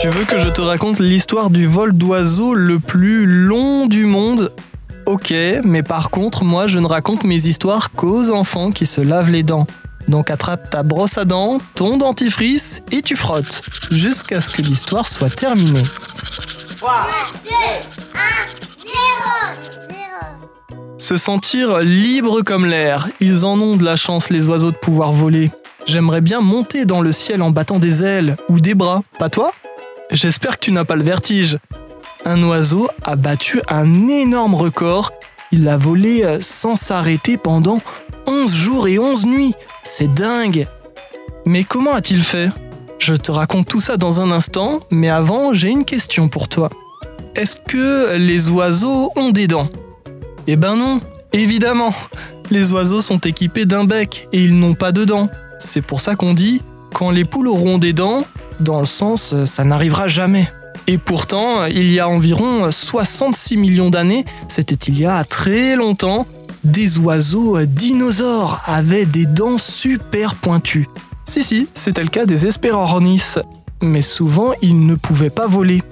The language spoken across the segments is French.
Tu veux que je te raconte l'histoire du vol d'oiseau le plus long du monde? Ok, mais par contre, moi je ne raconte mes histoires qu'aux enfants qui se lavent les dents. Donc attrape ta brosse à dents, ton dentifrice et tu frottes, jusqu'à ce que l'histoire soit terminée. 3, 2, 1, 0, Se sentir libre comme l'air, ils en ont de la chance les oiseaux de pouvoir voler. J'aimerais bien monter dans le ciel en battant des ailes ou des bras, pas toi? J'espère que tu n'as pas le vertige. Un oiseau a battu un énorme record. Il a volé euh, sans s'arrêter pendant 11 jours et 11 nuits. C'est dingue. Mais comment a-t-il fait? Je te raconte tout ça dans un instant, mais avant, j'ai une question pour toi. Est-ce que les oiseaux ont des dents? Eh ben non, évidemment. Les oiseaux sont équipés d'un bec et ils n'ont pas de dents. C'est pour ça qu'on dit quand les poules auront des dents, dans le sens ça n'arrivera jamais. Et pourtant, il y a environ 66 millions d'années, c'était il y a très longtemps, des oiseaux dinosaures avaient des dents super pointues. Si si, c'était le cas des Hesperornis, mais souvent ils ne pouvaient pas voler.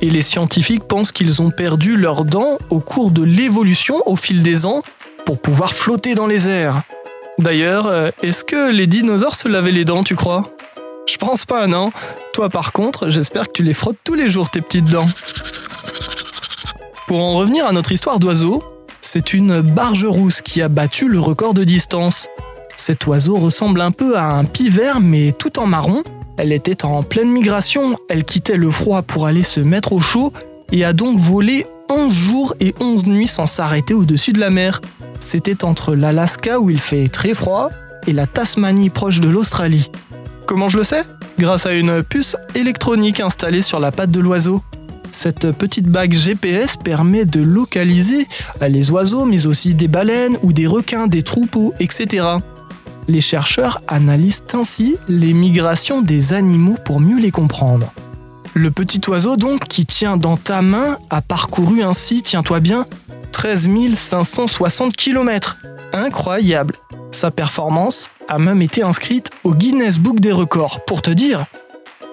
Et les scientifiques pensent qu'ils ont perdu leurs dents au cours de l'évolution au fil des ans pour pouvoir flotter dans les airs. D'ailleurs, euh, est-ce que les dinosaures se lavaient les dents, tu crois? Je pense pas, non Toi par contre, j'espère que tu les frottes tous les jours, tes petites dents. Pour en revenir à notre histoire d'oiseau, c'est une barge rousse qui a battu le record de distance. Cet oiseau ressemble un peu à un pivert mais tout en marron. Elle était en pleine migration, elle quittait le froid pour aller se mettre au chaud et a donc volé 11 jours et 11 nuits sans s'arrêter au-dessus de la mer. C'était entre l'Alaska où il fait très froid et la Tasmanie proche de l'Australie. Comment je le sais? Grâce à une puce électronique installée sur la patte de l'oiseau. Cette petite bague GPS permet de localiser les oiseaux, mais aussi des baleines ou des requins, des troupeaux, etc. Les chercheurs analysent ainsi les migrations des animaux pour mieux les comprendre. Le petit oiseau donc qui tient dans ta main a parcouru ainsi, tiens-toi bien, 13 560 km. Incroyable Sa performance a même été inscrite au Guinness Book des records, pour te dire.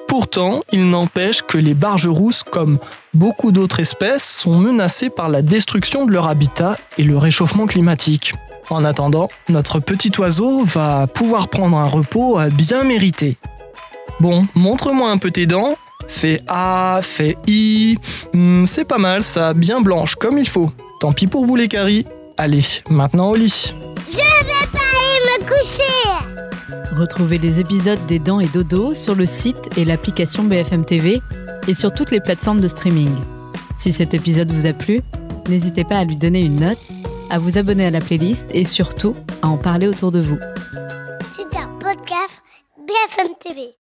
Pourtant, il n'empêche que les barges rousses, comme beaucoup d'autres espèces, sont menacées par la destruction de leur habitat et le réchauffement climatique. En attendant, notre petit oiseau va pouvoir prendre un repos bien mérité. Bon, montre-moi un peu tes dents. Fais A, fais I. Hmm, c'est pas mal ça, bien blanche, comme il faut. Tant pis pour vous les caries. Allez, maintenant au lit. Je vais pas aller me coucher Retrouvez les épisodes des Dents et Dodo sur le site et l'application BFM TV et sur toutes les plateformes de streaming. Si cet épisode vous a plu, n'hésitez pas à lui donner une note, à vous abonner à la playlist et surtout à en parler autour de vous. C'est un podcast BFM TV.